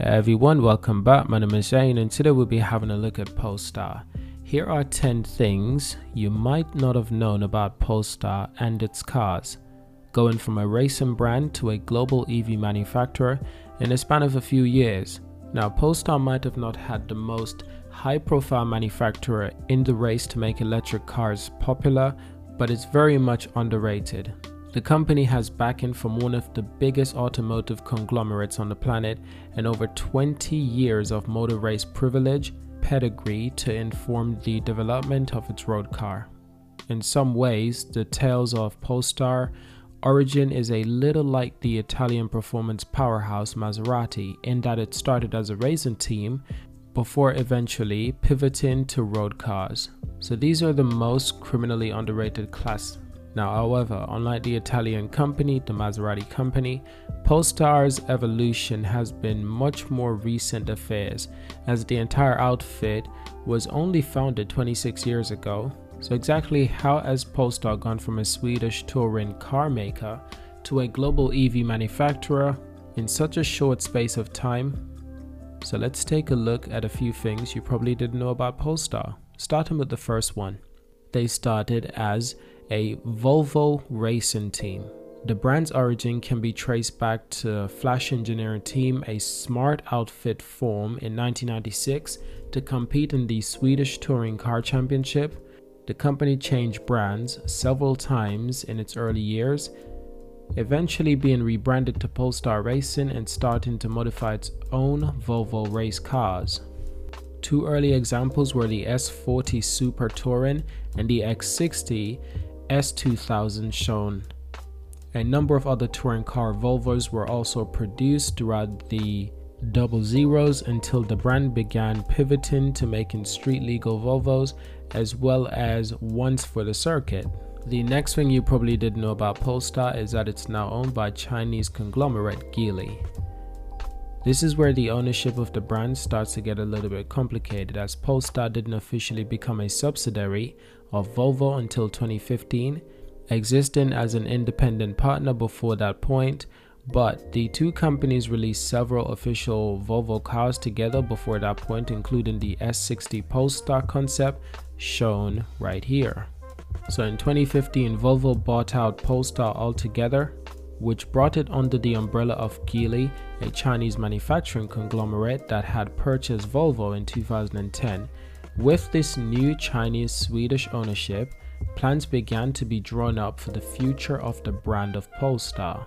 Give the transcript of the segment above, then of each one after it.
Uh, everyone, welcome back. My name is Zane, and today we'll be having a look at Polestar. Here are 10 things you might not have known about Polestar and its cars. Going from a racing brand to a global EV manufacturer in a span of a few years. Now, Polestar might have not had the most high profile manufacturer in the race to make electric cars popular, but it's very much underrated. The company has backing from one of the biggest automotive conglomerates on the planet and over 20 years of motor race privilege pedigree to inform the development of its road car. In some ways, the tales of Polestar origin is a little like the Italian performance powerhouse Maserati in that it started as a racing team before eventually pivoting to road cars. So these are the most criminally underrated class now, however, unlike the Italian company, the Maserati company, Polestar's evolution has been much more recent affairs, as the entire outfit was only founded 26 years ago. So, exactly how has Polestar gone from a Swedish touring car maker to a global EV manufacturer in such a short space of time? So, let's take a look at a few things you probably didn't know about Polestar, starting with the first one. They started as a Volvo racing team. The brand's origin can be traced back to Flash Engineering Team, a smart outfit formed in 1996 to compete in the Swedish Touring Car Championship. The company changed brands several times in its early years, eventually being rebranded to Polestar Racing and starting to modify its own Volvo race cars. Two early examples were the S40 Super Touring and the X60 S2000 shown. A number of other touring car Volvos were also produced throughout the double zeros until the brand began pivoting to making street legal Volvos as well as ones for the circuit. The next thing you probably didn't know about Polestar is that it's now owned by Chinese conglomerate Geely. This is where the ownership of the brand starts to get a little bit complicated as Polestar didn't officially become a subsidiary of Volvo until 2015, existing as an independent partner before that point, but the two companies released several official Volvo cars together before that point, including the S60 Polestar concept shown right here. So in 2015, Volvo bought out Polestar altogether, which brought it under the umbrella of Geely, a Chinese manufacturing conglomerate that had purchased Volvo in 2010 with this new Chinese Swedish ownership, plans began to be drawn up for the future of the brand of Polestar.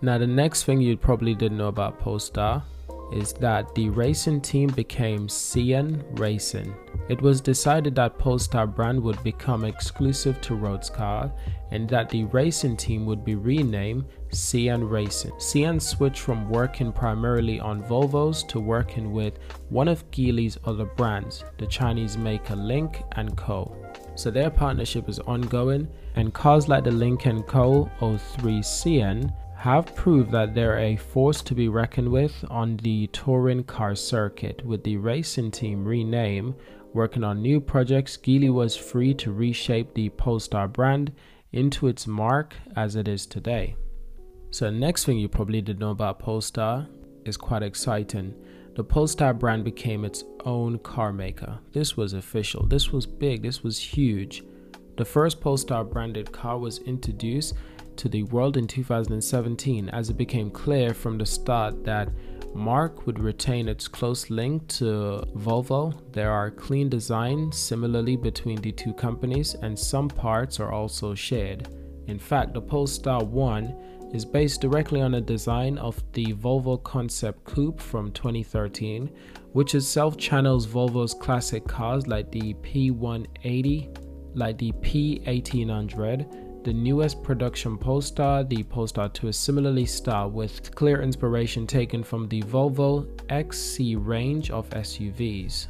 Now, the next thing you probably didn't know about Polestar is that the racing team became Cyan Racing. It was decided that Polestar brand would become exclusive to Rhodes car and that the racing team would be renamed Cyan Racing. Cyan switched from working primarily on Volvos to working with one of Geely's other brands, the Chinese maker Lynk & Co. So their partnership is ongoing and cars like the Lynk & Co. 03 Cyan have proved that they're a force to be reckoned with on the touring car circuit. With the racing team renamed, working on new projects, Geely was free to reshape the Polestar brand into its marque as it is today. So, next thing you probably didn't know about Polestar is quite exciting. The Polestar brand became its own car maker. This was official, this was big, this was huge. The first Polestar branded car was introduced to the world in 2017 as it became clear from the start that marque would retain its close link to Volvo. There are clean designs similarly between the two companies, and some parts are also shared. In fact, the Polestar 1 is based directly on a design of the Volvo Concept Coupe from 2013, which itself channels Volvo's classic cars like the P180, like the P1800, the newest production Polestar, the Polestar 2 is similarly styled with clear inspiration taken from the Volvo XC range of SUVs.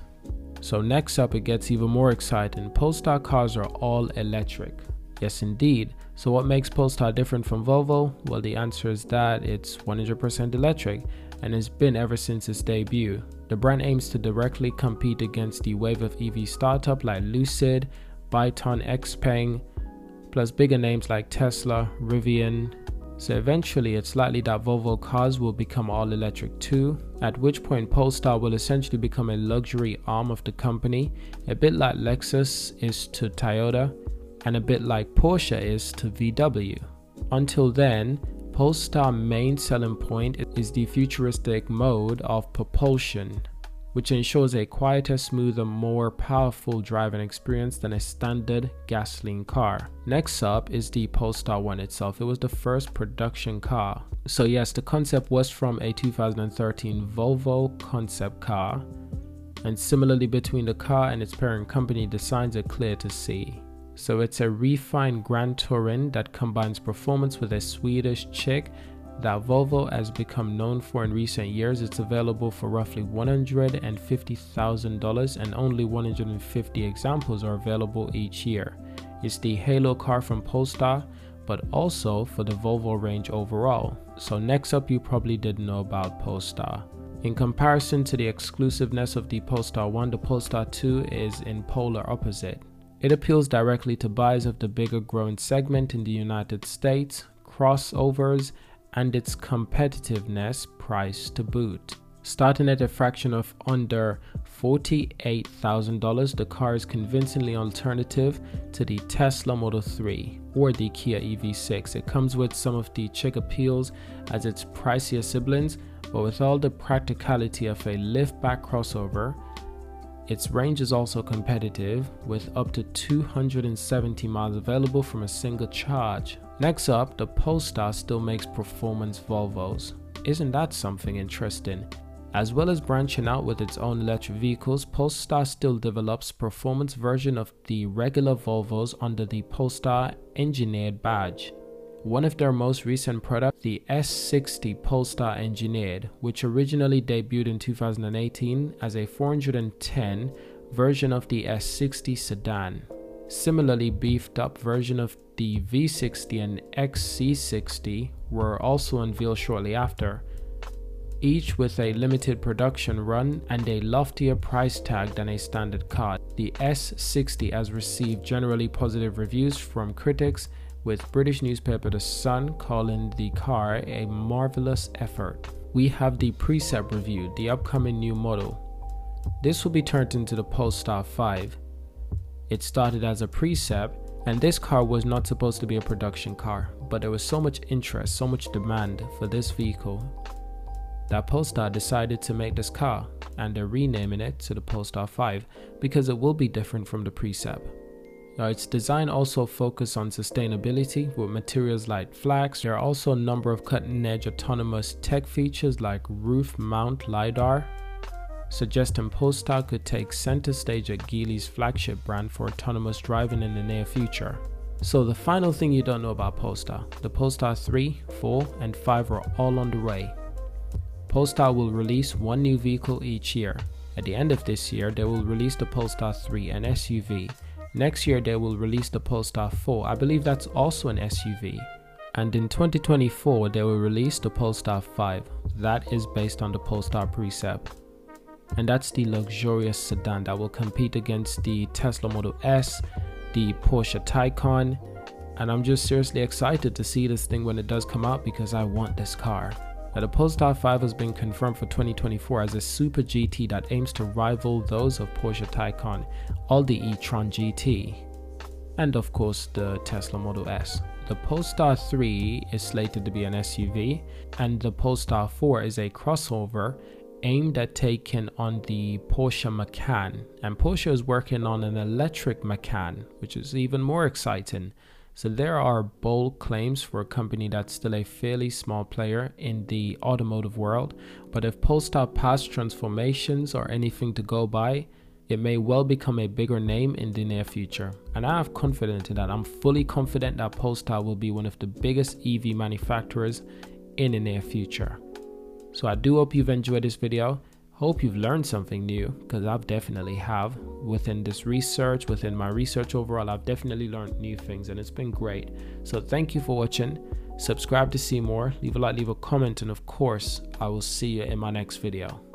So next up it gets even more exciting. Polestar cars are all electric. Yes indeed. So what makes Polestar different from Volvo? Well the answer is that it's 100% electric and has been ever since its debut. The brand aims to directly compete against the wave of EV startup like Lucid, Byton Xpeng, plus bigger names like Tesla, Rivian, So eventually it's likely that Volvo cars will become all electric too, at which point Polestar will essentially become a luxury arm of the company, a bit like Lexus is to Toyota and a bit like Porsche is to VW. Until then, Polestar main selling point is the futuristic mode of propulsion, which ensures a quieter, smoother, more powerful driving experience than a standard gasoline car. Next up is the Polestar 1 itself. It was the first production car. So yes, the concept was from a 2013 Volvo concept car, and similarly between the car and its parent company, the signs are clear to see. So it's a refined Grand Touring that combines performance with a Swedish chic that Volvo has become known for in recent years. It's available for roughly $150,000 and only 150 examples are available each year. It's the halo car from Polestar, but also for the Volvo range overall. So next up you probably didn't know about Polestar. In comparison to the exclusiveness of the Polestar 1, the Polestar 2 is in polar opposite. It appeals directly to buyers of the bigger growing segment in the United States, crossovers, and its competitiveness price to boot. Starting at a fraction of under $48,000, the car is convincingly alternative to the Tesla Model 3 or the Kia EV6. It comes with some of the chic appeals as its pricier siblings, but with all the practicality of a liftback crossover its range is also competitive with up to 270 miles available from a single charge. Next up, the Polestar still makes performance Volvos. Isn't that something interesting? As well as branching out with its own electric vehicles, Polestar still develops performance version of the regular Volvos under the Polestar Engineered badge. One of their most recent products, the S60 Polestar Engineered, which originally debuted in 2018 as a 410 version of the S60 sedan. Similarly beefed up version of the V60 and XC60 were also unveiled shortly after, each with a limited production run and a loftier price tag than a standard car. The S60 has received generally positive reviews from critics with British newspaper The Sun calling the car a marvelous effort. We have the Precept review, the upcoming new model. This will be turned into the Polestar 5. It started as a Precept, and this car was not supposed to be a production car, but there was so much interest, so much demand for this vehicle that Polestar decided to make this car and they're renaming it to the Polestar 5 because it will be different from the Precept. Now, its design also focuses on sustainability with materials like flax. There are also a number of cutting edge autonomous tech features like roof mount LiDAR, suggesting Polestar could take center stage at Geely's flagship brand for autonomous driving in the near future. So the final thing you don't know about Polestar, the Polestar 3, 4 and 5 are all on the way. Polestar will release one new vehicle each year. At the end of this year, they will release the Polestar 3, an SUV, Next year, they will release the Polestar 4. I believe that's also an SUV. And in 2024, they will release the Polestar 5. That is based on the Polestar Precept. And that's the luxurious sedan that will compete against the Tesla Model S, the Porsche Taycan, and I'm just seriously excited to see this thing when it does come out because I want this car. Now, the Polestar 5 has been confirmed for 2024 as a super GT that aims to rival those of Porsche Taycan, Audi e-tron GT, and of course the Tesla Model S. The Polestar 3 is slated to be an SUV, and the Polestar 4 is a crossover aimed at taking on the Porsche Macan. And Porsche is working on an electric Macan, which is even more exciting. So there are bold claims for a company that's still a fairly small player in the automotive world, but if Polestar past transformations are anything to go by, it may well become a bigger name in the near future. And I have confidence in that. I'm fully confident that Polestar will be one of the biggest EV manufacturers in the near future. So I do hope you've enjoyed this video. Hope you've learned something new because I've definitely have within this research, within my research overall, I've definitely learned new things and it's been great. So thank you for watching. Subscribe to see more, leave a like, leave a comment, and of course, I will see you in my next video.